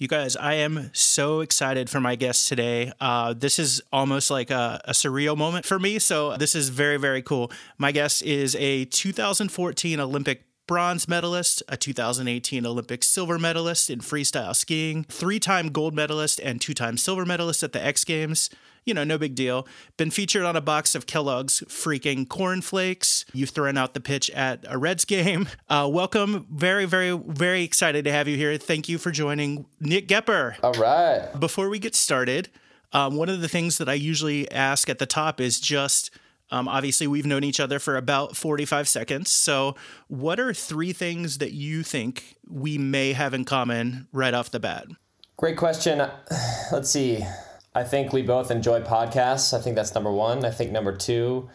You guys, I am so excited for my guest today. Uh, this is almost like a, a, surreal moment for me. So, this is very, very cool. My guest is a 2014 Olympic bronze medalist, a 2018 Olympic silver medalist in freestyle skiing, three time gold medalist, and two time silver medalist at the X Games you know, no big deal. Been featured on a box of Kellogg's freaking cornflakes. You've thrown out the pitch at a Reds game. Uh, welcome. Very, very, very excited to have you here. Thank you for joining Nick Goepper. All right. Before we get started, um, one of the things that I usually ask at the top is just um, obviously, we've known each other for about 45 seconds. So, what are three things that you think we may have in common right off the bat? Great question. Let's see. I think we both enjoy podcasts. I think that's number one. I think number two,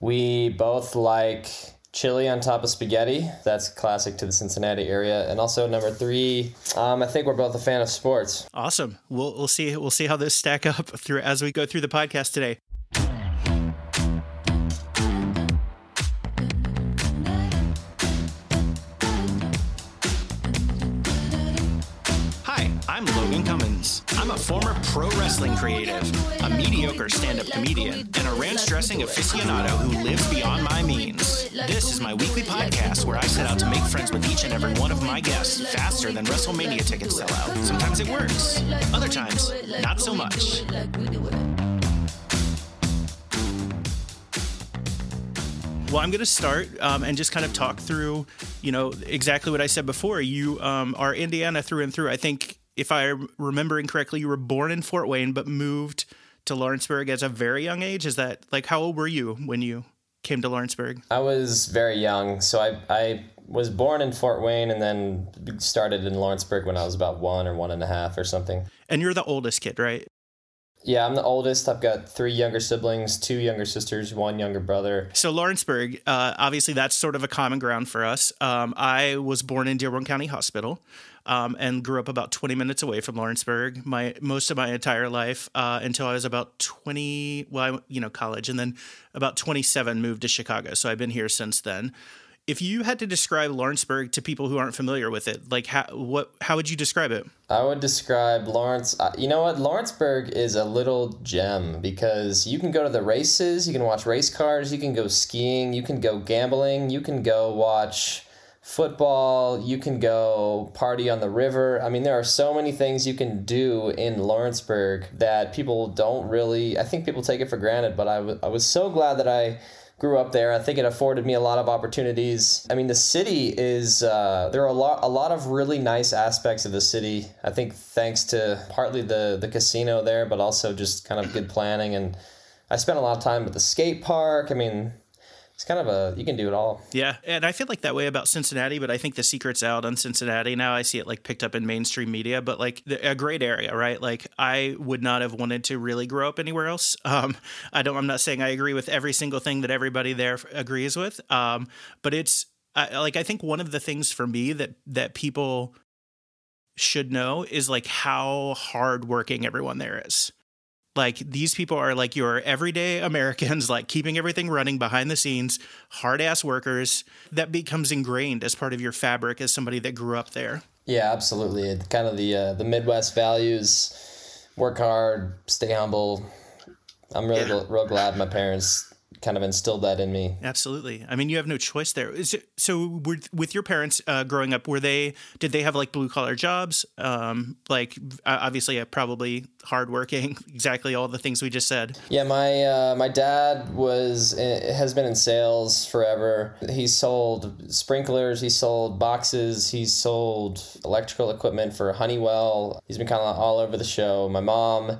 we both like chili on top of spaghetti. That's classic to the Cincinnati area. And also number three, um, I think we're both a fan of sports. Awesome. We'll we'll see we'll see how this stack up through as we go through the podcast today. A former pro wrestling creative, a mediocre stand up comedian, and a ranch dressing aficionado who lives beyond my means. This is my weekly podcast where I set out to make friends with each and every one of my guests faster than WrestleMania tickets sell out. Sometimes it works, other times, not so much. Well, I'm going to start um, and just kind of talk through, you know, exactly what I said before. You um, are Indiana through and through. I think if I'm remembering correctly, you were born in Fort Wayne but moved to Lawrenceburg as a very young age. Is that like how old were you when you came to Lawrenceburg? I was very young. So I, I was born in Fort Wayne and then started in Lawrenceburg when I was about one or one and a half or something. And you're the oldest kid, right? Yeah, I'm the oldest. I've got three younger siblings, two younger sisters, one younger brother. So Lawrenceburg, uh, obviously, that's sort of a common ground for us. Um, I was born in Dearborn County Hospital um, and grew up about 20 minutes away from Lawrenceburg. My most of my entire life uh, until I was about 20. Well, I, you know, college, and then about 27 moved to Chicago. So I've been here since then. If you had to describe Lawrenceburg to people who aren't familiar with it, like how what how would you describe it? I would describe Lawrence. Uh, you know what? Lawrenceburg is a little gem because you can go to the races, you can watch race cars, you can go skiing, you can go gambling, you can go watch football, you can go party on the river. I mean, there are so many things you can do in Lawrenceburg that people don't really, I think people take it for granted, but I, w- I was so glad that I grew up there. I think it afforded me a lot of opportunities. I mean, the city is uh, there are a lot a lot of really nice aspects of the city. I think thanks to partly the the casino there, but also just kind of good planning and I spent a lot of time at the skate park. I mean, it's kind of a you can do it all. Yeah, and I feel like that way about Cincinnati, but I think the secret's out on Cincinnati now. I see it like picked up in mainstream media, but like the, a great area, right? Like I would not have wanted to really grow up anywhere else. Um, I don't. I'm not saying I agree with every single thing that everybody there agrees with, um, but it's I, like I think one of the things for me that that people should know is like how hardworking everyone there is like these people are like your everyday Americans, like keeping everything running behind the scenes, hard ass workers. That becomes ingrained as part of your fabric as somebody that grew up there. Yeah, absolutely. Kind of the uh, the Midwest values: work hard, stay humble. I'm really yeah. real glad my parents kind of instilled that in me. Absolutely. I mean, you have no choice there. It, so, with your parents uh, growing up, were they did they have like blue collar jobs? Um, like obviously, uh, probably hardworking. Exactly all the things we just said. Yeah, my uh, my dad was eh, has been in sales forever. He sold sprinklers. He sold boxes. He sold electrical equipment for Honeywell. He's been kind of all over the show. My mom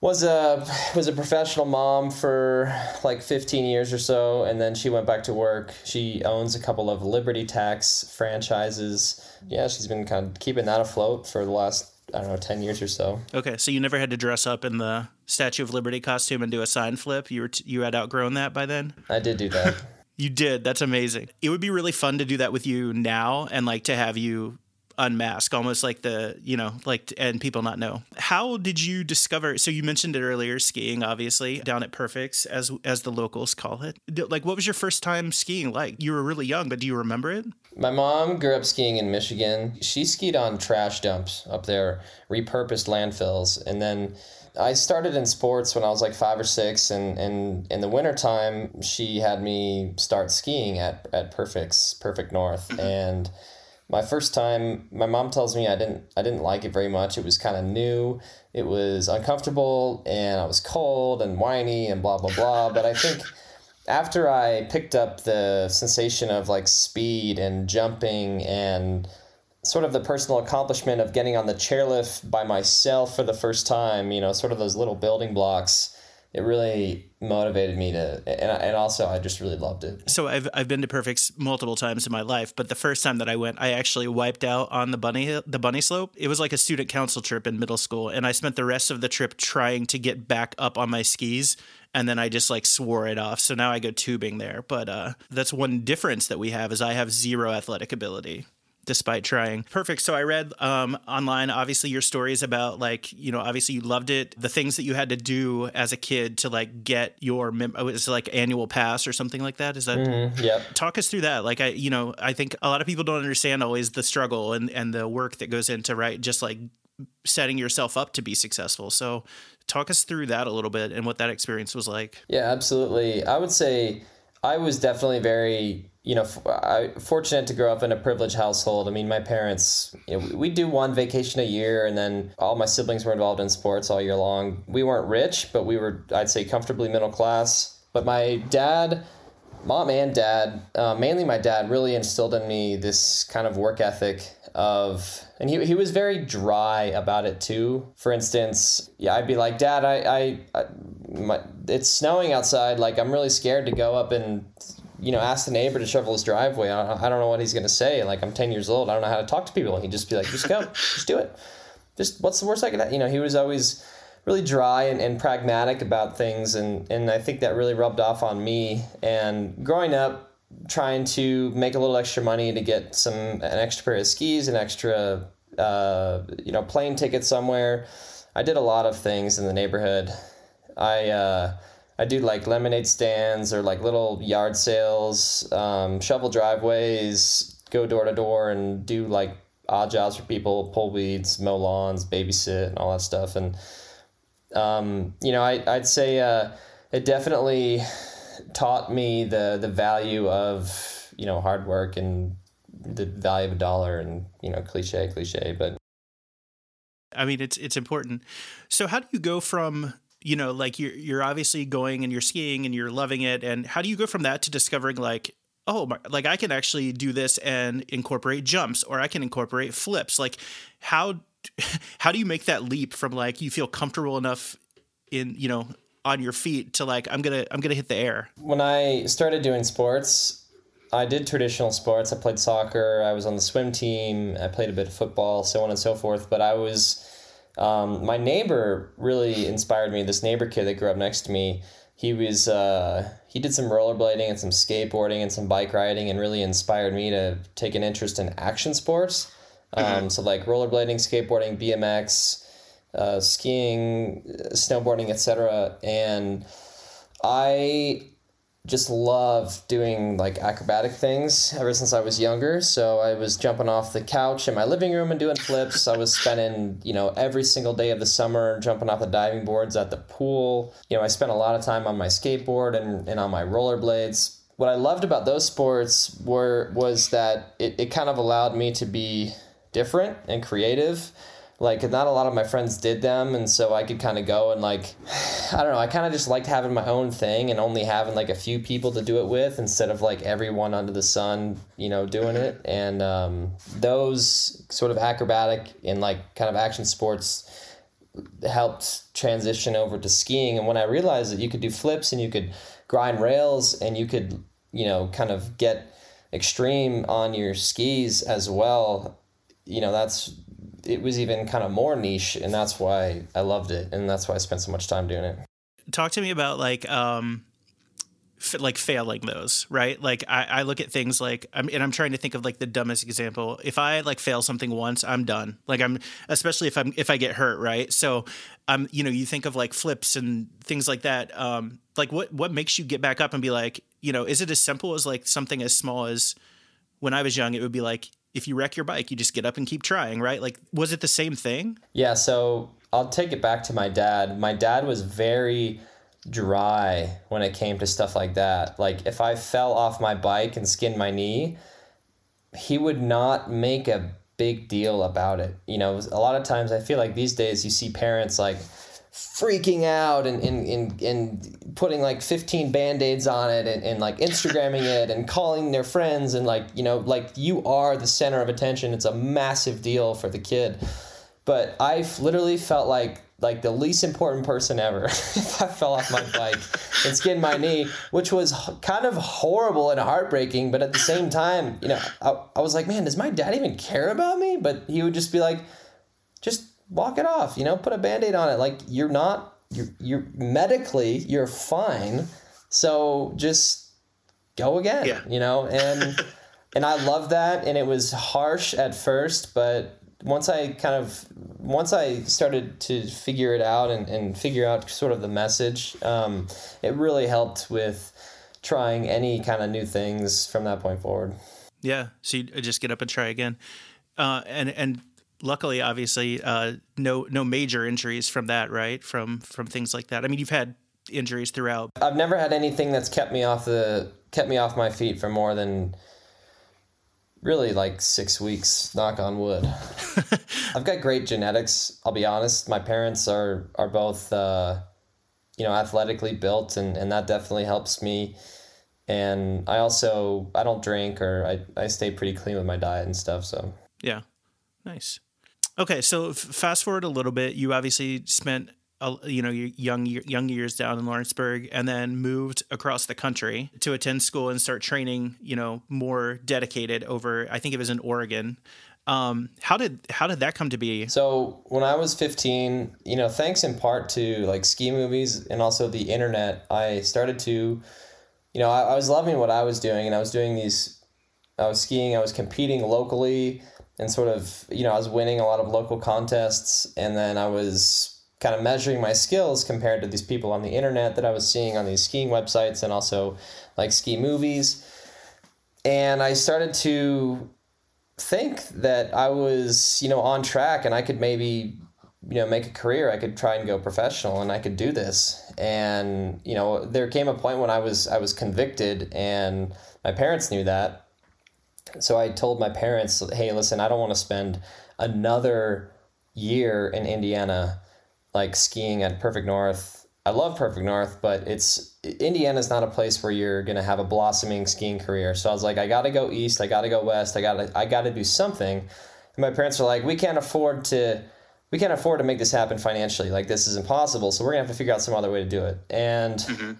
was a was a professional mom for like 15 years or so and then she went back to work. She owns a couple of liberty tax franchises. Yeah she's been kind of keeping that afloat for the last i don't know 10 years or so. Okay so you never had to dress up in the statue of liberty costume and do a sign flip? You were t- you had outgrown that by then? I did do that. You did. That's amazing. It would be really fun to do that with you now and like to have you unmask, almost like the you know like and people not know. How did you discover? So you mentioned it earlier, skiing, obviously down at Perfects as as the locals call it. Like, what was your first time skiing like? You were really young, but do you remember it? My mom grew up skiing in Michigan. She skied on trash dumps up there, repurposed landfills, and then I started in sports when I was like five or six, and, and in the wintertime, she had me start skiing at, at Perfect's Perfect North. Mm-hmm. And my first time, my mom tells me I didn't I didn't like it very much. It was kind of new, it was uncomfortable, and I was cold and whiny and blah blah blah. But I think after I picked up the sensation of like speed and jumping and sort of the personal accomplishment of getting on the chairlift by myself for the first time, you know, sort of those little building blocks, it really motivated me to, and, and also I just really loved it. So I've, I've been to Perfects multiple times in my life, but the first time that I went, I actually wiped out on the bunny, the bunny slope. It was like a student council trip in middle school. And I spent the rest of the trip trying to get back up on my skis and then I just like swore it off. So now I go tubing there. But uh, that's one difference that we have is I have zero athletic ability despite trying. Perfect. So I read um, online, obviously, your stories about like, you know, obviously you loved it, the things that you had to do as a kid to like get your, mem- oh, was like annual pass or something like that? Is that, mm-hmm. yeah. Talk us through that. Like, I, you know, I think a lot of people don't understand always the struggle and, and the work that goes into, right, just like setting yourself up to be successful. So talk us through that a little bit and what that experience was like. Yeah, absolutely. I would say I was definitely very you know, I fortunate to grow up in a privileged household. I mean, my parents, you know, we do one vacation a year, and then all my siblings were involved in sports all year long. We weren't rich, but we were, I'd say, comfortably middle class. But my dad, mom and dad, uh, mainly my dad, really instilled in me this kind of work ethic of and he, he was very dry about it too for instance yeah i'd be like dad i i, I my, it's snowing outside like i'm really scared to go up and you know, ask the neighbor to shovel his driveway. I, don't know what he's going to say. Like, I'm 10 years old. I don't know how to talk to people. And he'd just be like, just go, just do it. Just, what's the worst I could, have? you know, he was always really dry and, and pragmatic about things. And, and I think that really rubbed off on me. And growing up, trying to make a little extra money to get some, an extra pair of skis, an extra, uh, you know, plane ticket somewhere. I did a lot of things in the neighborhood. I, uh, I do like lemonade stands or like little yard sales, um, shovel driveways, go door to door and do like odd jobs for people, pull weeds, mow lawns, babysit, and all that stuff. And um, you know, I I'd say uh, it definitely taught me the the value of you know hard work and the value of a dollar and you know cliche cliche, but I mean it's it's important. So how do you go from you know like you're you're obviously going and you're skiing and you're loving it. And how do you go from that to discovering like oh my, like i can actually do this and incorporate jumps or i can incorporate flips? Like how how do you make that leap from like you feel comfortable enough in you know on your feet to like i'm gonna i'm gonna hit the air? When i started doing sports i did traditional sports. I played soccer. I was on the swim team. I played a bit of football so on and so forth. But i was um, my neighbor really inspired me. This neighbor kid that grew up next to me, he was uh, he did some rollerblading and some skateboarding and some bike riding, and really inspired me to take an interest in action sports. Um, mm-hmm. So like rollerblading, skateboarding, BMX, uh, skiing, snowboarding, etc. And I just love doing like acrobatic things ever since I was younger. So I was jumping off the couch in my living room and doing flips. I was spending, you know, every single day of the summer jumping off the diving boards at the pool. You know, I spent a lot of time on my skateboard and, and on my rollerblades. What I loved about those sports were was that it, it kind of allowed me to be different and creative like not a lot of my friends did them and so i could kind of go and like i don't know i kind of just liked having my own thing and only having like a few people to do it with instead of like everyone under the sun you know doing it. And um, those sort of acrobatic and like kind of action sports helped transition over to skiing. And when i realized that you could do flips and you could grind rails and you could you know kind of get extreme on your skis as well you know that's it was even kind of more niche and that's why I loved it and that's why I spent so much time doing it. Talk to me about like um f- like failing those, right? Like I, I look at things like I'm and I'm trying to think of like the dumbest example. If I like fail something once, I'm done. Like I'm especially if I'm if I get hurt, right? So um you know, you think of like flips and things like that. Um like what what makes you get back up and be like, you know, is it as simple as like something as small as when I was young, it would be like if you wreck your bike, you just get up and keep trying, right? Like was it the same thing? Yeah, so I'll take it back to my dad. My dad was very dry when it came to stuff like that. Like if I fell off my bike and skinned my knee, he would not make a big deal about it. You know, a lot of times I feel like these days you see parents like freaking out and, and, and, and putting like 15 band-aids on it and, and like instagramming it and calling their friends and like you know like you are the center of attention it's a massive deal for the kid but i literally felt like like the least important person ever if I fell off my bike and skinned my knee, which was kind of horrible and heartbreaking. But at the same time, you know, I, I was like, man, does my dad even care about me? But he would just be like, just walk it off, you know, put a band aid on it. Like, you're not, you're, you're medically, you're fine. So just go again, yeah. you know, and. and I love that, and it was harsh at first, but once I kind of once I started to figure it out and, and figure out sort of the message, um, it really helped with trying any kind of new things from that point forward. Yeah, so you just get up and try again, uh, and and luckily, obviously, uh, no no major injuries from that, right? From from things like that. I mean, you've had injuries throughout. I've never had anything that's kept me off the kept me off my feet for more than really like six weeks knock on wood i've got great genetics i'll be honest my parents are are both uh, you know athletically built and and that definitely helps me and i also i don't drink or i, I stay pretty clean with my diet and stuff so yeah nice okay so f- fast forward a little bit you obviously spent you know your young young years down in Lawrenceburg and then moved across the country to attend school and start training you know more dedicated over I think it was in Oregon. Um, how did how did that come to be? So when I was 15 you know thanks in part to like ski movies and also the internet I started to you know I, I was loving what I was doing and I was doing these I was skiing I was competing locally and sort of you know I was winning a lot of local contests and then I was kind of measuring my skills compared to these people on the internet that I was seeing on these skiing websites and also like ski movies. And I started to think that I was, you know, on track and I could maybe, you know, make a career. I could try and go professional and I could do this. And, you know, there came a point when I was I was convicted and my parents knew that. So I told my parents, "Hey, listen, I don't want to spend another year in Indiana like skiing at Perfect North. I love Perfect North, but it's Indiana's not a place where you're gonna have a blossoming skiing career. So I was like, I gotta go east, I gotta go west, I gotta I gotta do something. And my parents were like, we can't afford to we can't afford to make this happen financially. Like this is impossible. So we're gonna have to figure out some other way to do it. And mm-hmm.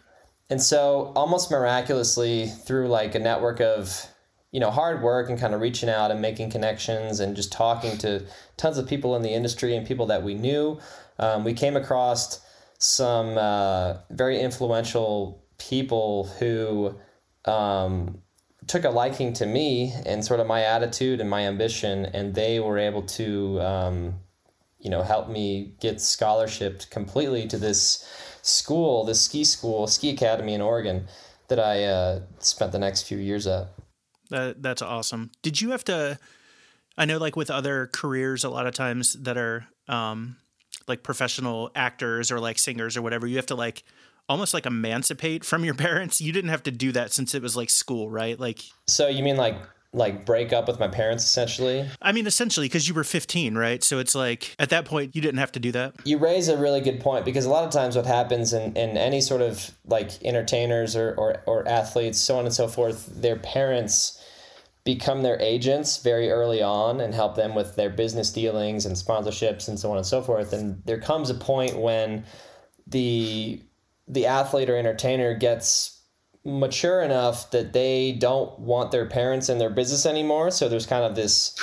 and so almost miraculously through like a network of you know hard work and kind of reaching out and making connections and just talking to tons of people in the industry and people that we knew um, we came across some uh, very influential people who um, took a liking to me and sort of my attitude and my ambition, and they were able to, um, you know, help me get scholarship completely to this school, this ski school, ski academy in Oregon, that I uh, spent the next few years at. That that's awesome. Did you have to? I know, like with other careers, a lot of times that are um, like professional actors or like singers or whatever, you have to like almost like emancipate from your parents. You didn't have to do that since it was like school, right? Like So you mean like like break up with my parents essentially? I mean essentially because you were 15, right? So it's like at that point you didn't have to do that. You raise a really good point because a lot of times what happens in, in any sort of like entertainers or, or, or athletes, so on and so forth, their parents become their agents very early on and help them with their business dealings and sponsorships and so on and so forth. And there comes a point when the the athlete or entertainer gets mature enough that they don't want their parents in their business anymore. So there's kind of this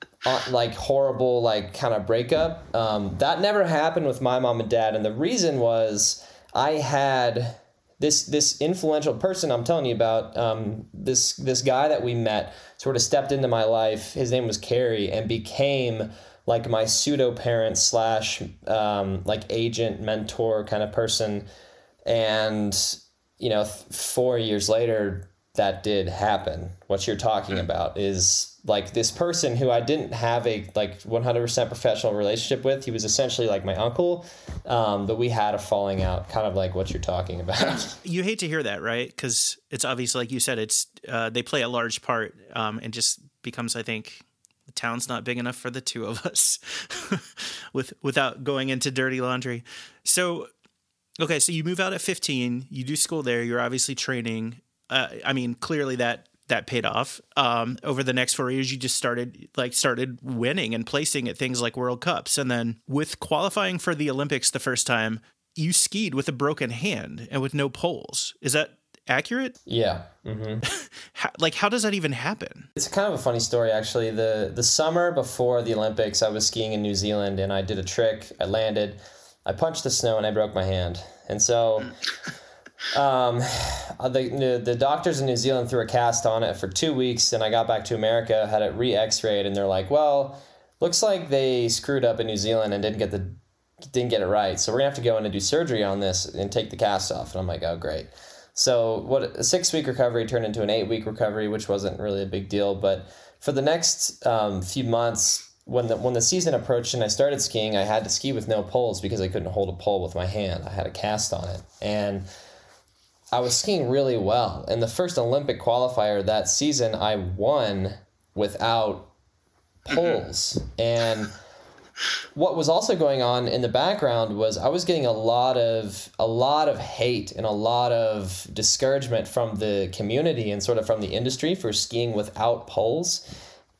uh, like horrible like kind of breakup. Um, that never happened with my mom and dad, and the reason was I had this this influential person I'm telling you about, um, this this guy that we met, sort of stepped into my life. His name was Carrie, and became like my pseudo parent slash um, like agent mentor kind of person. And you know, th- four years later, that did happen. What you're talking about is like this person who I didn't have a like 100% professional relationship with. He was essentially like my uncle, um, but we had a falling out, kind of like what you're talking about. you hate to hear that, right? Because it's obvious, like you said, it's uh, they play a large part, um, and just becomes, I think, the town's not big enough for the two of us, with without going into dirty laundry. So, okay, so you move out at 15, you do school there, you're obviously training. Uh, I mean, clearly that that paid off. Um, over the next four years, you just started like started winning and placing at things like World Cups, and then with qualifying for the Olympics the first time, you skied with a broken hand and with no poles. Is that accurate? Yeah. Mm-hmm. how, like, how does that even happen? It's kind of a funny story, actually. the The summer before the Olympics, I was skiing in New Zealand, and I did a trick. I landed, I punched the snow, and I broke my hand. And so. Um, uh, the, the doctors in New Zealand threw a cast on it for two weeks, and I got back to America, had it re X-rayed, and they're like, "Well, looks like they screwed up in New Zealand and didn't get the didn't get it right, so we're gonna have to go in and do surgery on this and take the cast off." And I'm like, "Oh, great." So what a six week recovery turned into an eight week recovery, which wasn't really a big deal. But for the next um, few months, when the when the season approached and I started skiing, I had to ski with no poles because I couldn't hold a pole with my hand. I had a cast on it, and I was skiing really well. In the first Olympic qualifier that season, I won without poles. and what was also going on in the background was I was getting a lot of a lot of hate and a lot of discouragement from the community and sort of from the industry for skiing without poles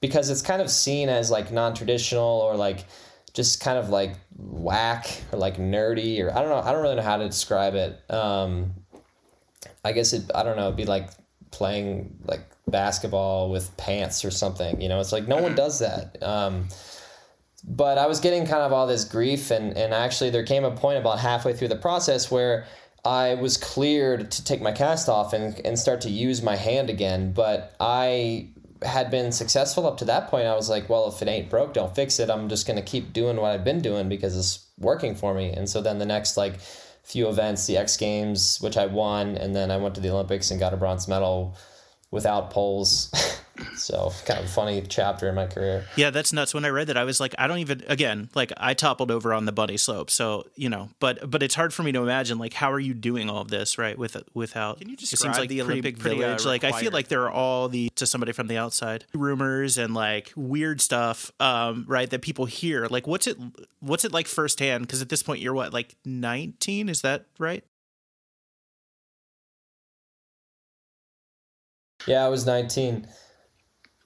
because it's kind of seen as like non-traditional or like just kind of like whack or like nerdy or I don't know I don't really know how to describe it um, I guess it I don't know, it'd be like playing like basketball with pants or something. You know, it's like no one does that. Um, but I was getting kind of all this grief, and and actually there came a point about halfway through the process where I was cleared to take my cast off and and start to use my hand again. But I had been successful up to that point. I was like, well, if it ain't broke, don't fix it. I'm just gonna keep doing what I've been doing because it's working for me. And so then the next like few events, the X Games, which I won, and then I went to the Olympics and got a bronze medal without poles. so kind of funny chapter in my career. Yeah, that's nuts. When I read that, I was like, I don't even. Again, like I toppled over on the bunny slope, so you know. But but it's hard for me to imagine like how are you doing all of this right with without. Can you describe it seems like the Olympic pretty, Village? Uh, like I feel like there are all the to somebody from the outside rumors and like weird stuff, um, right? That people hear. Like what's it what's it like firsthand? Because at this point you're what like 19? Is that right? Yeah, I was 19.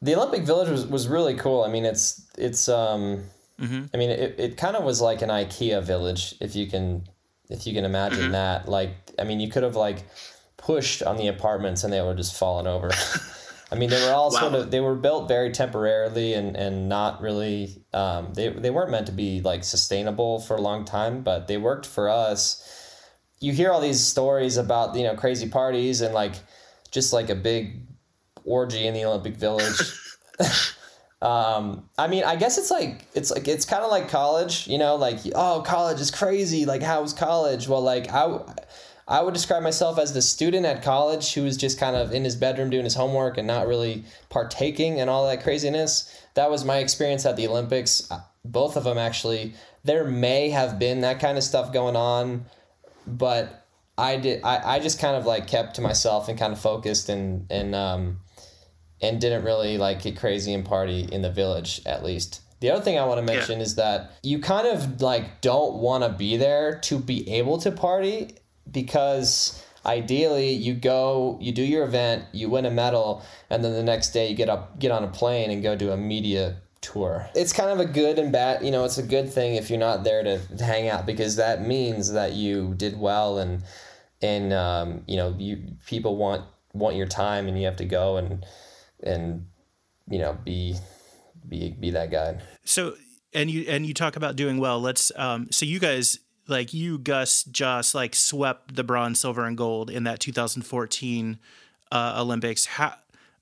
The Olympic Village was, was really cool. I mean, it's it's um, mm-hmm. I mean, it, it kind of was like an IKEA village, if you can if you can imagine mm-hmm. that. Like, I mean, you could have like pushed on the apartments and they would just fallen over. I mean, they were all wow. sort of they were built very temporarily and and not really um, they they weren't meant to be like sustainable for a long time, but they worked for us. You hear all these stories about you know crazy parties and like just like a big orgy in the Olympic Village. um, I mean, I guess it's like it's like it's kind of like college, you know, like oh, college is crazy. Like how's college? Well, like I I would describe myself as the student at college who was just kind of in his bedroom doing his homework and not really partaking in all that craziness. That was my experience at the Olympics. Both of them actually. There may have been that kind of stuff going on, but I did I, I just kind of like kept to myself and kind of focused and and um and didn't really like get crazy and party in the village at least. The other thing I want to mention yeah. is that you kind of like don't want to be there to be able to party because ideally you go you do your event you win a medal and then the next day you get up get on a plane and go do a media tour. It's kind of a good and bad, you know, it's a good thing if you're not there to, hang out because that means that you did well and and um, you know, you people want want your time and you have to go and and you know, be be be that guy. So and you and you talk about doing well. Let's um so you guys like you, Gus, just like swept the bronze, silver, and gold in that 2014 uh, Olympics. How,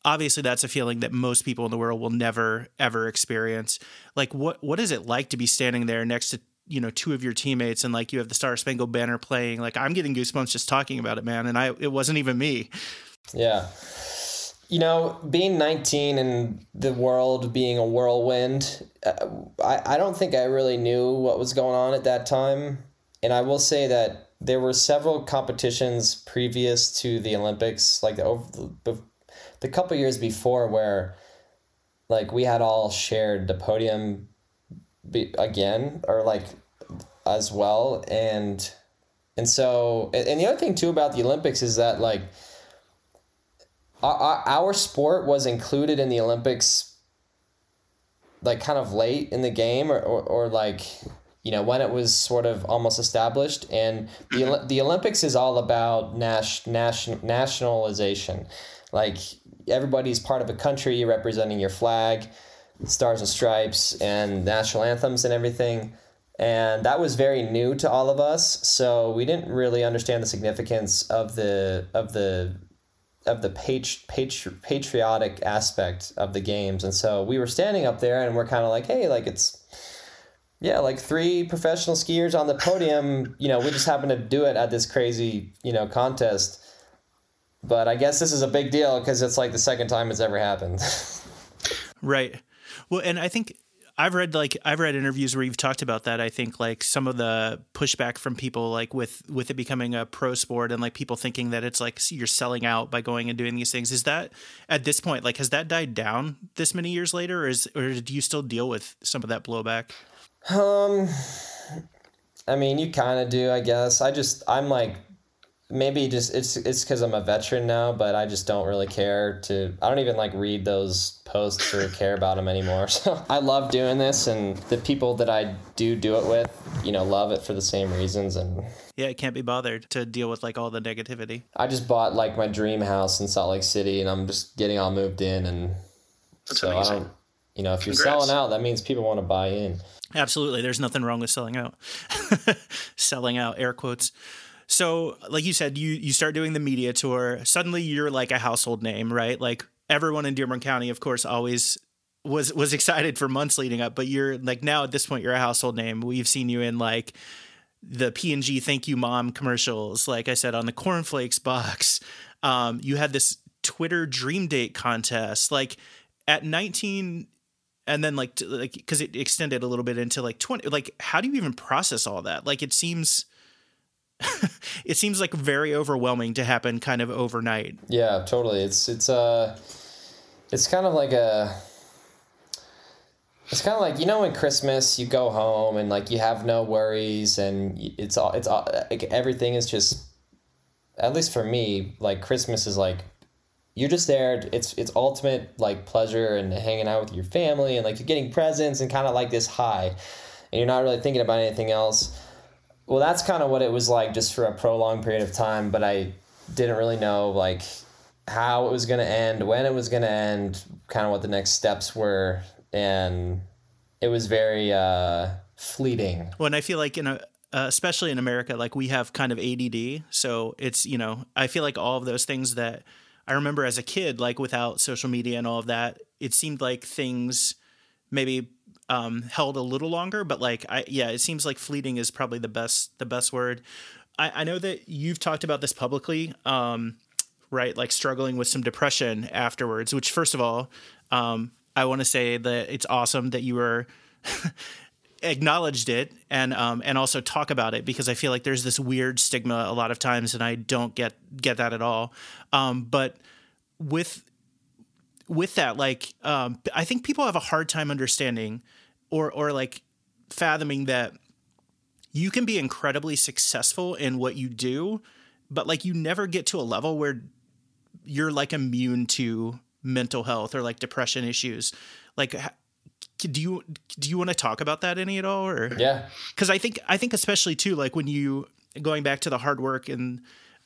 obviously, that's a feeling that most people in the world will never ever experience. Like, what what is it like to be standing there next to you know two of your teammates and like you have the Star Spangled Banner playing? Like, I'm getting goosebumps just talking about it, man. And I it wasn't even me. Yeah. You know, being 19 and the world being a whirlwind, uh, I, I don't think I really knew what was going on at that time. And I will say that there were several competitions previous to the Olympics, like the, over the, the couple years before, where like we had all shared the podium be, again or like as well and and so and the other thing too about the olympics is that like our, our sport was included in the olympics like kind of late in the game or, or, or like you know when it was sort of almost established. And the, the olympics is all about nas- nation, nationalization. Like everybody's part of a country representing your flag stars and stripes and national anthems and everything. And that was very new to all of us. So we didn't really understand the significance of the of the of the patri- patriotic aspect of the games and so we were standing up there and we're kind of like hey like it's yeah, like three professional skiers on the podium. You know, we just happen to do it at this crazy, you know, contest. But I guess this is a big deal because it's like the second time it's ever happened. right. Well, and I think I've read like I've read interviews where you've talked about that. I think like some of the pushback from people like with with it becoming a pro sport and like people thinking that it's like you're selling out by going and doing these things. Is that at this point like has that died down this many years later, or is or do you still deal with some of that blowback? Um, I mean, you kind of do, I guess. I just, I'm like, maybe just it's it's because I'm a veteran now, but I just don't really care to. I don't even like read those posts or care about them anymore. So I love doing this, and the people that I do do it with, you know, love it for the same reasons. And yeah, it can't be bothered to deal with like all the negativity. I just bought like my dream house in Salt Lake City, and I'm just getting all moved in, and That's so amazing. I don't. You know, if you're selling out, that means people want to buy in. Absolutely. There's nothing wrong with selling out. selling out, air quotes. So, like you said, you you start doing the media tour. Suddenly you're like a household name, right? Like everyone in Dearborn County, of course, always was was excited for months leading up, but you're like now at this point you're a household name. We've seen you in like the P&G thank you mom commercials, like I said on the cornflakes box. Um, you had this Twitter dream date contest. Like at 19 and then like to, like because it extended a little bit into like 20 like how do you even process all that like it seems it seems like very overwhelming to happen kind of overnight. Yeah totally. It's it's uh it's kind of like a it's kind of like you know when christmas you go home and like you have no worries and it's all it's all like everything is just at least for me like christmas is like you're just there. It's it's ultimate like pleasure and hanging out with your family and like you're getting presents and kind of like this high and you're not really thinking about anything else well that's kind of what it was like just for a prolonged period of time but i didn't really know like how it was going to end when it was going to end kind of what the next steps were and it was very uh fleeting well and i feel like in a uh, especially in America, like we have kind of ADD. So it's, you know, I feel like all of those things that I remember as a kid, like without social media and all of that, it seemed like things maybe um, held a little longer. But like, I yeah, it seems like fleeting is probably the best the best word. I, I know that you've talked about this publicly, um, right? Like struggling with some depression afterwards. Which, first of all, um, I want to say that it's awesome that you were acknowledged it and um, and also talk about it because I feel like there's this weird stigma a lot of times, and I don't get get that at all. Um, but with with that, like um, I think people have a hard time understanding or or like fathoming that you can be incredibly successful in what you do, but like you never get to a level where you're like immune to mental health or like depression issues. Like do you do you want to talk about that any at all or yeah because i think i think especially too like when you going back to the hard work and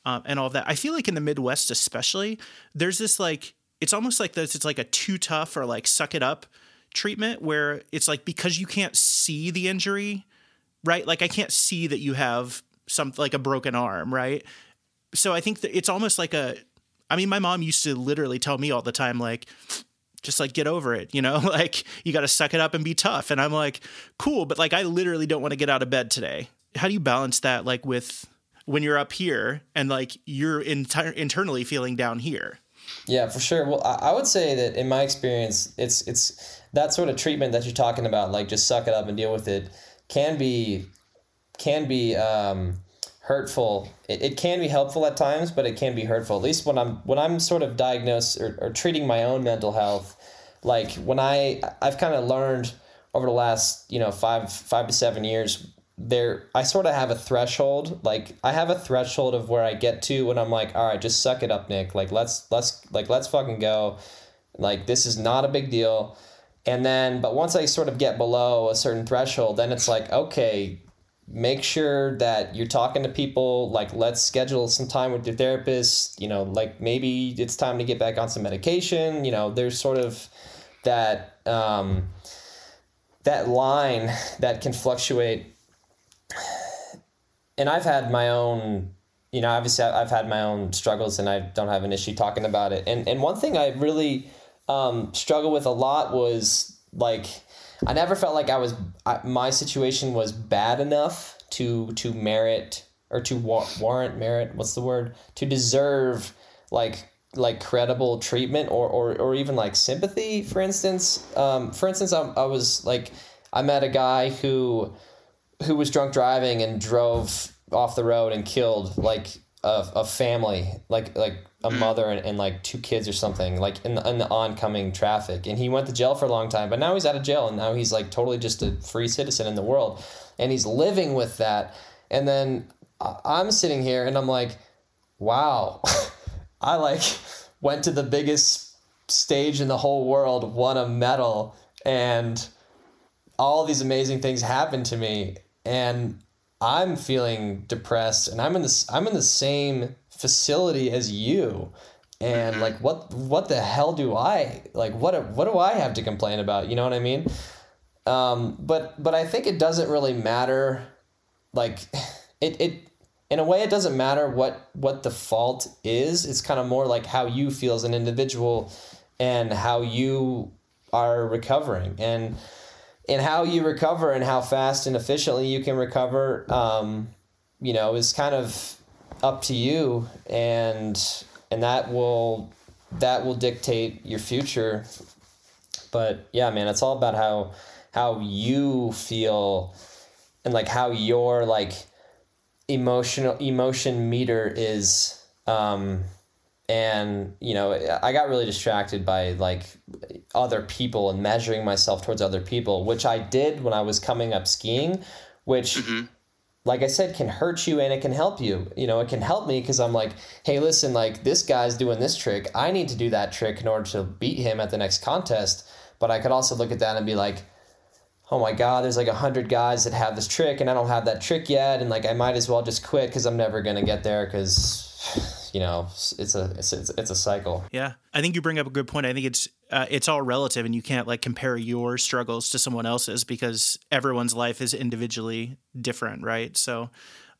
um, and all of that i feel like in the midwest especially there's this like it's almost like this it's like a too tough or like suck it up treatment where it's like because you can't see the injury right? Like I can't see that you have something like a broken arm, right? So I think it's almost like a I mean, my mom used to literally tell me all the time, like, just like get over it, you know, like you got to suck it up and be tough. And I'm like, cool, but like I literally don't want to get out of bed today. How do you balance that, like with when you're up here and like you're internally feeling down here? Yeah, for sure. Well, I, I would say that in my experience, it's it's that sort of treatment that you're talking about, like just suck it up and deal with it, can be can be um, hurtful. It, it can be helpful at times, but it can be hurtful. At least when I'm when I'm sort of diagnosed or, or treating my own mental health, like when I I've kind of learned over the last you know five five to seven years there I sort of have a threshold like I have a threshold of where I get to when I'm like all right just suck it up Nick like let's let's like let's fucking go like this is not a big deal and then but once I sort of get below a certain threshold then it's like okay make sure that you're talking to people like let's schedule some time with your therapist you know like maybe it's time to get back on some medication you know there's sort of that um, that line that can fluctuate. And i've had my own you know obviously i've had my own struggles and i don't have an issue talking about it. And and one thing i really um, struggled with a lot was like I never felt like I was I, my situation was bad enough to to merit or to wa- warrant merit. What's the word? To deserve like like credible treatment or or, or even like sympathy. For instance, um, for instance, I, I was like I met a guy who who was drunk driving and drove off the road and killed like a, a family like like a mm. mother and, and like two kids or something like in the, in the oncoming traffic. And he went to jail for a long time but now he's out of jail and now he's like totally just a free citizen in the world. And he's living with that. And then i'm sitting here and i'm like wow. I like went to the biggest stage in the whole world won a medal and all these amazing things happened to me. And i'm feeling depressed and i'm in this i'm in the same facility as you. And mm-hmm. like what what the hell do i like what what do i have to complain about? You know what i mean? Um, but but i think it doesn't really matter like it it in a way it doesn't matter what what the fault is. It's kind of more like how you feel as an individual and how you are recovering. And and how you recover and how fast and efficiently you can recover um, you know is kind of up to you. And and that will that will dictate your future. But yeah man it's all about how how you feel and like how your like emotional emotion meter is um and you know i got really distracted by like other people and measuring myself towards other people which i did when i was coming up skiing which mm-hmm like I said, can hurt you and it can help you. You know, it can help me because I'm like, hey, listen, like this guy's doing this trick. I need to do that trick in order to beat him at the next contest. But I could also look at that and be like, oh my God, there's like a hundred guys that have this trick and I don't have that trick yet. And like, I might as well just quit because I'm never going to get there because you know it's a it's, it's, a cycle. Yeah. I think you bring up a good point. I think it's uh, it's all relative and you can't like compare your struggles to someone else's because everyone's life is individually different right? So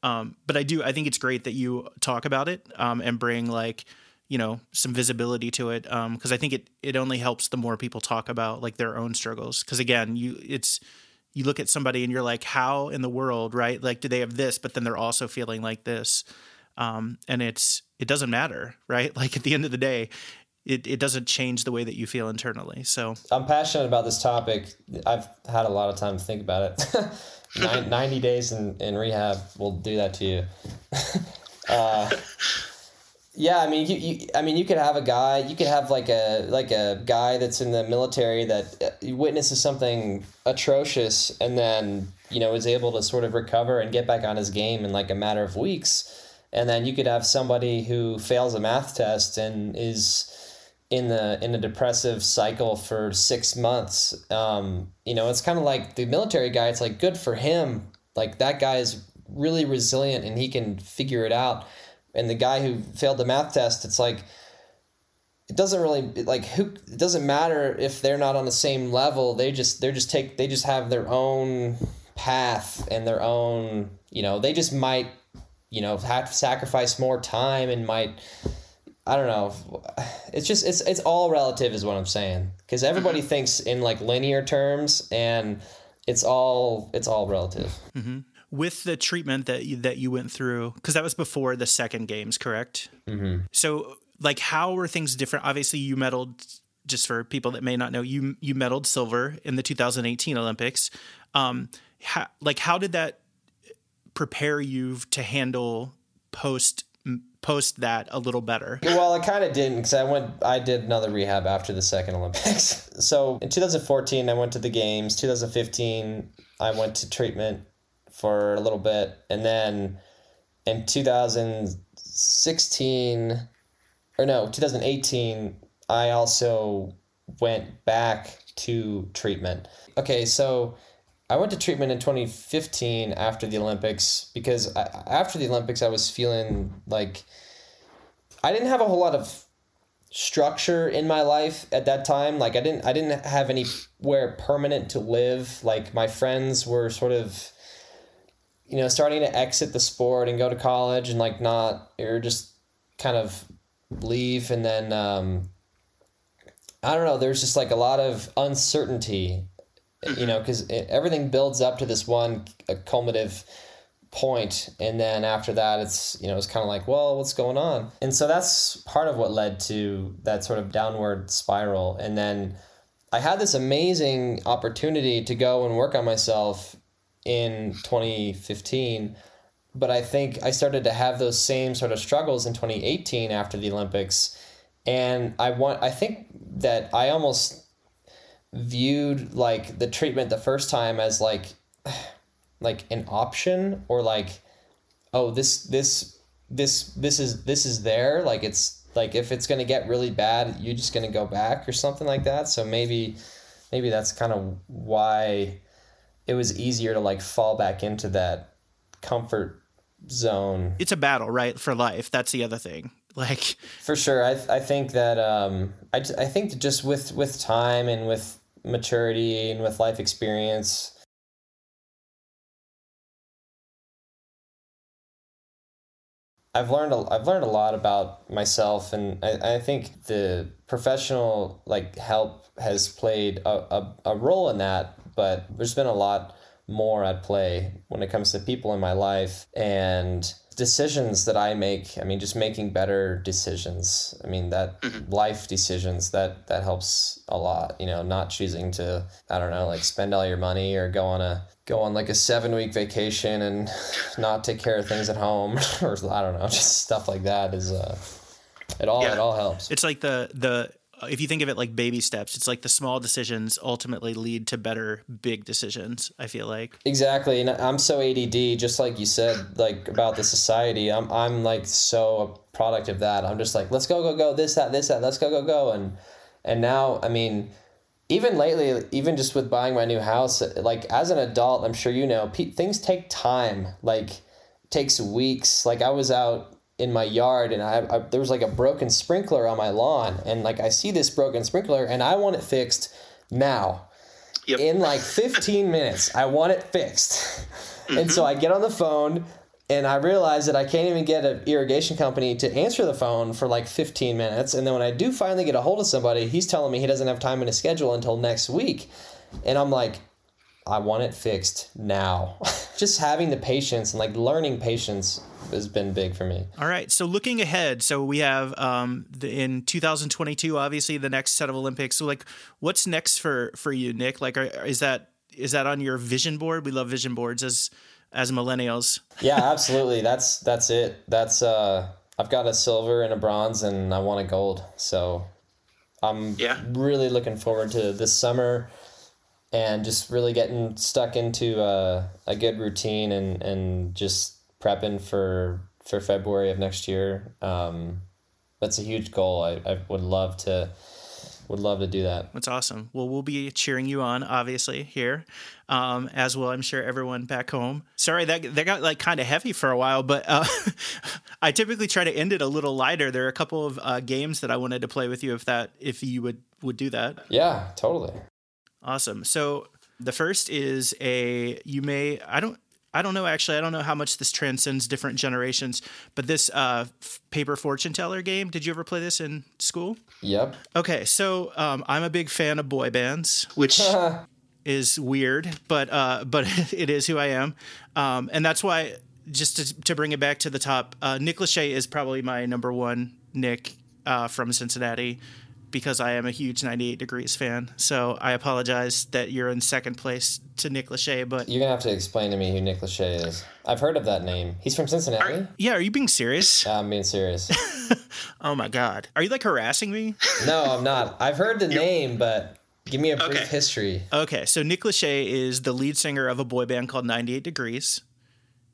um, but i do i think it's great that you talk about it um, and bring like you know some visibility to it because um, i think it it only helps the more people talk about like their own struggles. Because again you it's you look at somebody and you're like how in the world right? Like do they have this? But then they're also feeling like this um, and it's it doesn't matter, right? Like at the end of the day, it, it doesn't change the way that you feel internally. So I'm passionate about this topic. I've had a lot of time to think about it. 90 days in, in rehab will do that to you. uh, yeah, I mean, you, you, I mean, you could have a guy, you could have like a like a guy that's in the military that uh, witnesses something atrocious and then you know is able to sort of recover and get back on his game in like a matter of weeks and then you could have somebody who fails a math test and is in the in a depressive cycle for six months. Um, you know it's kind of like the military guy it's like good for him. Like that guy is really resilient and he can figure it out. And the guy who failed the math test it's like it doesn't really like who it doesn't matter if they're not on the same level. They just they're just take they just have their own path and their own, you know, they just might, you know, have to sacrifice more time and might I don't know. It's just it's it's all relative is what I'm saying. Cuz everybody mm-hmm. thinks in like linear terms and it's all it's all relative. Mm-hmm. With the treatment that you, that you went through, because that was before the second games, correct? Mm-hmm. So, like, how were things different? Obviously, you medaled. Just for people that may not know, you you medaled silver in the 2018 Olympics. Um, how, like, how did that prepare you to handle post post that a little better? Well, I kind of didn't because I went. I did another rehab after the second Olympics. So in 2014, I went to the games. 2015, I went to treatment for a little bit, and then in 2016, or no, 2018, I also went back to treatment. Okay, so I went to treatment in 2015 after the Olympics because I, after the Olympics, I was feeling like I didn't have a whole lot of structure in my life at that time. Like I didn't I didn't have anywhere permanent to live. Like my friends were sort of you know starting to exit the sport and go to college and like not or just kind of leave and then um, I don't know. There's just like a lot of uncertainty you know, because everything builds up to this one culminative point and then after that it's you know it's kind of like well what's going on? And so that's part of what led to that sort of downward spiral. And then i had this amazing opportunity to go and work on myself in 2015 but i think i started to have those same sort of struggles in 2018 after the olympics. And i want i think that i almost viewed like the treatment the first time as like like an option or like oh this this this this is this is there. Like it's like if it's going to get really bad you're just going to go back or something like that. So maybe maybe that's kind of why it was easier to like fall back into that comfort zone. It's a battle right for life. That's the other thing. Like for sure. I, I think that um I, I think that just with with time and with maturity and with life experience I've learned a, I've learned a lot about myself, and I, I think the professional like help has played a, a, a role in that. But there's been a lot more at play when it comes to people in my life and decisions that I make, I mean, just making better decisions. I mean, that mm-hmm. life decisions that that helps a lot. You know, not choosing to I don't know, like spend all your money or go on a go on like a seven week vacation and not take care of things at home or I don't know, just stuff like that is uh, it all yeah. it all helps. It's like the the Uh, if you think of it like baby steps, it's like the small decisions ultimately lead to better big decisions. I feel like exactly, and I'm so ADD, just like you said, like about the society. I'm I'm like so a product of that. I'm just like, let's go, go, go, this, that, this, that, let's go, go, go, and and now, I mean, even lately, even just with buying my new house, like as an adult, I'm sure you know, pe- things take time. Like takes weeks. Like I was out in my yard and I, I, there was like a broken sprinkler on my lawn and like I see this broken sprinkler and I want it fixed now. Yep. In like 15 minutes, I want it fixed. Mm-hmm. And so mm-hmm. I get on the phone and I realize that I can't even get an irrigation company to answer the phone for like 15 minutes. And then when I do finally get a hold of somebody, he's telling me he doesn't have time in his schedule until next week. And I'm like, I want it fixed now. Just having the patience and like learning patience has been big for me. All right. So looking ahead, so we have um, the, in 2022, obviously the next set of Olympics. So like, what's next for for you, Nick? Like, are, is that is that on your vision board? We love vision boards as as millennials. yeah, absolutely. That's that's it. That's uh, I've got a silver and a bronze, and I want a gold. So I'm yeah. really looking forward to this summer and just really getting stuck into a, a good routine and, and just prepping for for February of next year. Um, that's a huge goal. I, I would love to would love to do that. That's awesome. Well, we'll be cheering you on, obviously here, um, as well. I'm sure everyone back home. Sorry that that got like kind of heavy for a while, but uh, I typically try to end it a little lighter. There are a couple of uh, games that I wanted to play with you if that if you would would do that. Yeah, totally. Awesome. So The first is a you may I don't I don't know actually I don't know how much this transcends different generations, but this uh, f- paper fortune teller game. Did you ever play this in school? Yep. Okay, so um, I'm a big fan of boy bands, which is weird, but uh, but it is who I am, um, and that's why. Just to, to bring it back to the top, uh, Nick Lachey is probably my number one Nick uh, from Cincinnati because I am a huge 98 Degrees fan. So I apologize that you're in second place to Nick Lachey, but You're gonna have to explain to me who Nick Lachey is. I've heard of that name. He's from Cincinnati. yeah, are you being serious? Yeah, I'm being serious. oh my god, are you like harassing me? no, I'm not. I've heard the name, but give me a brief Okay. history. Okay, so Nick Lachey is the lead singer of a boy band called 98 Degrees.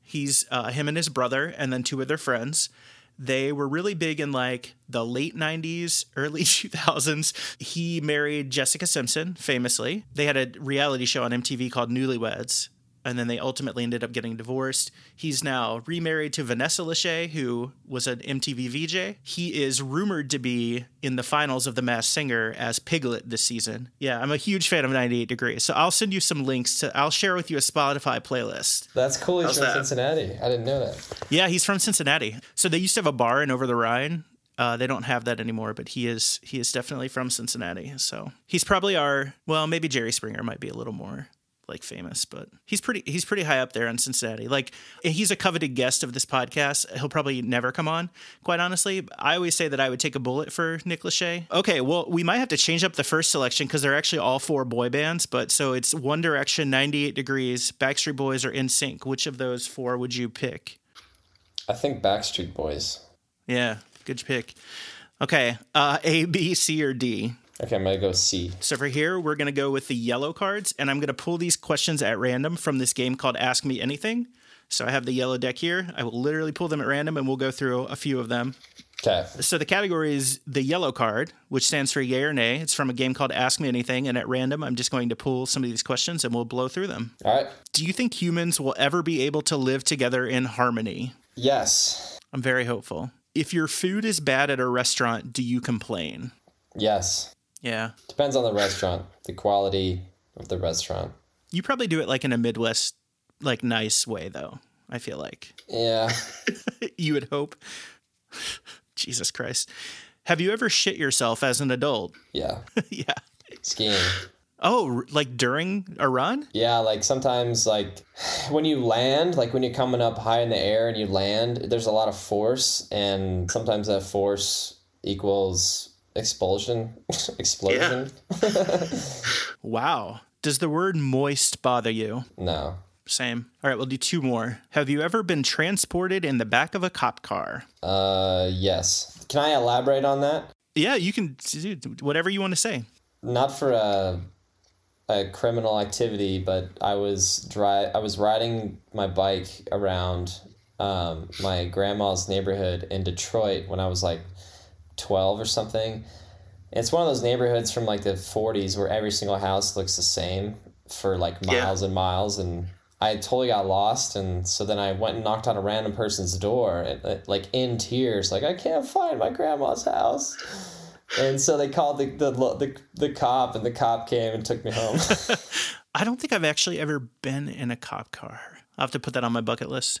He's uh, him and his brother, and then two of their friends. They were really big in like the late 90s, early 2000s. He married Jessica Simpson, famously. They had a reality show on MTV called Newlyweds, and then they ultimately ended up getting divorced. He's now remarried to Vanessa Lachey, who was an MTV VJ. He is rumored to be in the finals of The Masked Singer as Piglet this season. Yeah, I'm a huge fan of 98 Degrees, so I'll send you some links to. I'll share with you a Spotify playlist. That's cool. He's How's from that? Cincinnati. I didn't know that. Yeah, he's from Cincinnati. So they used to have a bar in Over the Rhine. Uh, they don't have that anymore, but he is he is definitely from Cincinnati. So he's probably our well, maybe Jerry Springer might be a little more like famous, but he's pretty he's pretty high up there in Cincinnati. Like he's a coveted guest of this podcast. He'll probably never come on, quite honestly. I always say that I would take a bullet for Nick Lachey. Okay, well we might have to change up the first selection because they're actually all four boy bands. But so it's One Direction, 98 Degrees, Backstreet Boys, or NSYNC. Which of those four would you pick? I think Backstreet Boys. Yeah, good pick. Okay, uh, A, B, C, or D. Okay, I'm gonna go C. So for here, we're going to go with the yellow cards, and I'm going to pull these questions at random from this game called Ask Me Anything. So I have the yellow deck here. I will literally pull them at random, and we'll go through a few of them. Okay. So the category is the yellow card, which stands for yay or nay. It's from a game called Ask Me Anything, and at random, I'm just going to pull some of these questions, and we'll blow through them. All right. Do you think humans will ever be able to live together in harmony? Yes. I'm very hopeful. If your food is bad at a restaurant, do you complain? Yes. Yeah. Depends on the restaurant, the quality of the restaurant. You probably do it like in a Midwest, like nice way, though. I feel like Yeah. you would hope. Jesus Christ. Have you ever shit yourself as an adult? Yeah. yeah. Skiing. Oh, like during a run? Yeah, like sometimes like when you land, like when you're coming up high in the air and you land, there's a lot of force and sometimes that force equals expulsion, explosion. Wow. Does the word moist bother you? No. Same. All right, we'll do two more. Have you ever been transported in the back of a cop car? Uh yes. Can I elaborate on that? Yeah, you can do whatever you want to say. Not for a a criminal activity, but I was dri- I was riding my bike around um, my grandma's neighborhood in Detroit when I was like 12 or something. It's one of those neighborhoods from like the 40s where every single house looks the same for like Yeah. miles and miles and I totally got lost and so then I went and knocked on a random person's door like in tears like I can't find my grandma's house. And so they called the the, the the cop and the cop came and took me home. I don't think I've actually ever been in a cop car. I'll have to put that on my bucket list.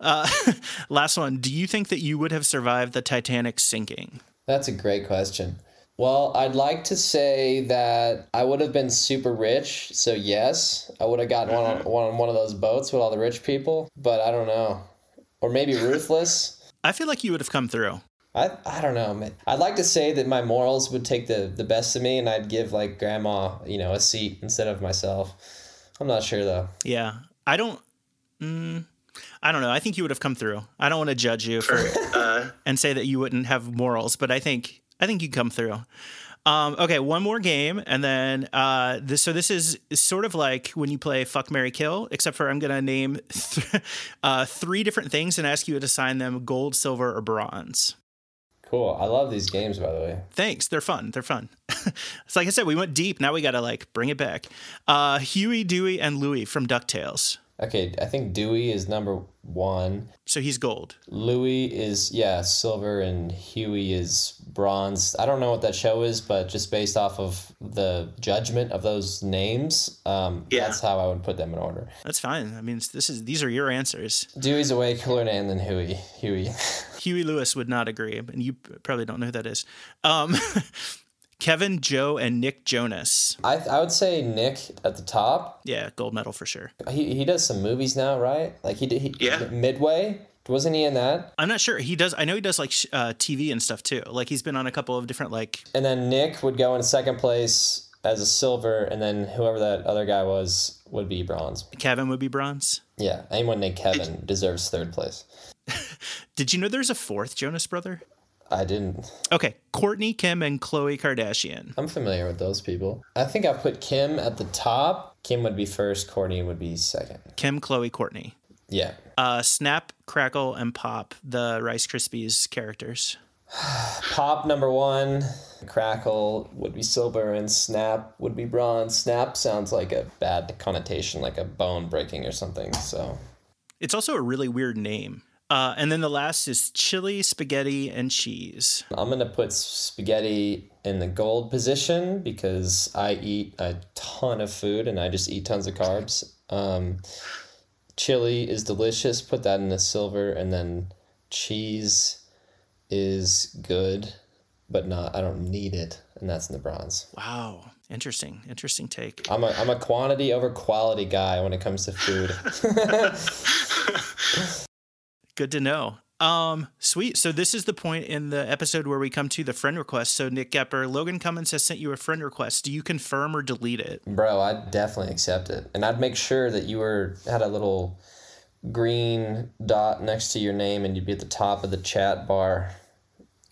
Uh, last one. Do you think that you would have survived the Titanic sinking? That's a great question. Well, I'd like to say that I would have been super rich, so yes, I would have gotten one on, one on one of those boats with all the rich people, but I don't know. Or maybe ruthless. I feel like you would have come through. I, I don't know, man. I'd like to say that my morals would take the, the best of me and I'd give like grandma, you know, a seat instead of myself. I'm not sure though. Yeah. I don't. Mm, I don't know. I think you would have come through. I don't want to judge you for Uh, and say that you wouldn't have morals, but I think I think you'd come through. Um, okay, one more game, and then uh, this. So this is sort of like when you play Fuck Mary Kill, except for I'm gonna name th- uh, three different things and ask you to assign them gold, silver, or bronze. Cool. I love these games, by the way. Thanks. They're fun. They're fun. it's like I said, we went deep. Now we got to like bring it back. Uh, Huey, Dewey, and Louie from DuckTales. Okay, I think Dewey is number one. So he's gold. Louis is yeah silver, and Huey is bronze. I don't know what that show is, but just based off of the judgment of those names, um, yeah. that's how I would put them in order. That's fine. I mean, this is these are your answers. Dewey's a way cooler name than Huey. Huey. Huey Lewis would not agree, and you probably don't know who that is. Um, Kevin, Joe, and Nick Jonas. I I would say Nick at the top. Yeah, gold medal for sure. He he does some movies now, right? Like he did. He, yeah. Midway. Wasn't he in that? I'm not sure. He does. I know he does like uh, TV and stuff too. Like he's been on a couple of different like. And then Nick would go in second place as a silver, and then whoever that other guy was would be bronze. Kevin would be bronze. Yeah, anyone named Kevin deserves third place. Did you know there's a fourth Jonas brother? I didn't. Okay, Courtney Kim, and Khloe Kardashian. I'm familiar with those people. I think I put Kim at the top. Kim would be first. Courtney would be second. Kim, Khloe, Courtney. Yeah. Uh, Snap, Crackle, and Pop, the Rice Krispies characters. Pop number one, Crackle would be silver, and Snap would be bronze. Snap sounds like a bad connotation, like a bone breaking or something. So. It's also a really weird name. Uh, and then the last is chili, spaghetti, and cheese. I'm going to put spaghetti in the gold position because I eat a ton of food and I just eat tons of carbs. Um, chili is delicious. Put that in the silver. And then cheese is good, but not, I don't need it. And that's in the bronze. Wow. Interesting. Interesting take. I'm a, I'm a quantity over quality guy when it comes to food. Good to know. Um, sweet. So this is the point in the episode where we come to the friend request. So Nick Goepper, Logan Cummins has sent you a friend request. Do you confirm or delete it? Bro, I'd definitely accept it. And I'd make sure that you were had a little green dot next to your name and you'd be at the top of the chat bar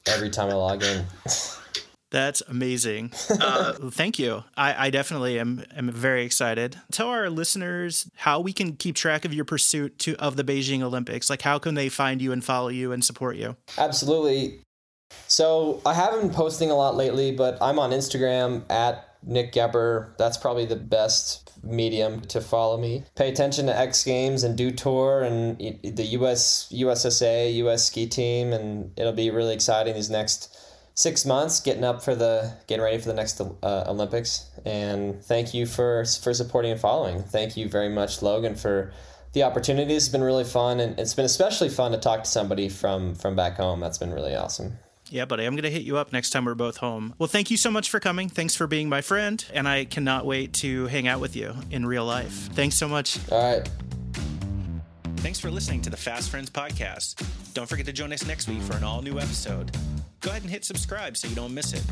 every time I log in. That's amazing. Uh, thank you. I, I definitely am, am very excited. Tell our listeners how we can keep track of your pursuit to of the Beijing Olympics. Like, how can they find you and follow you and support you? Absolutely. So I haven't been posting a lot lately, but I'm on Instagram at Nick Goepper. That's probably the best medium to follow me. Pay attention to X Games and Dew Tour and the US USSA US ski team, and it'll be really exciting these next six months getting up for the getting ready for the next uh, Olympics. And thank you for for supporting and following. Thank you very much, Logan, for the opportunity. It's been really fun, and it's been especially fun to talk to somebody from from back home. That's been really awesome. Yeah, buddy, I'm going to hit you up next time we're both home. Well, thank you so much for coming. Thanks for being my friend, and I cannot wait to hang out with you in real life. Thanks so much. All right. Thanks for listening to the Fast Friends podcast. Don't forget to join us next week for an all new episode. Go ahead and hit subscribe so you don't miss it.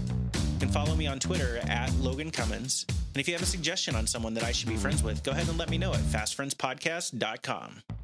You can follow me on Twitter at Logan Cummins. And if you have a suggestion on someone that I should be friends with, go ahead and let me know at fastfriendspodcast.com.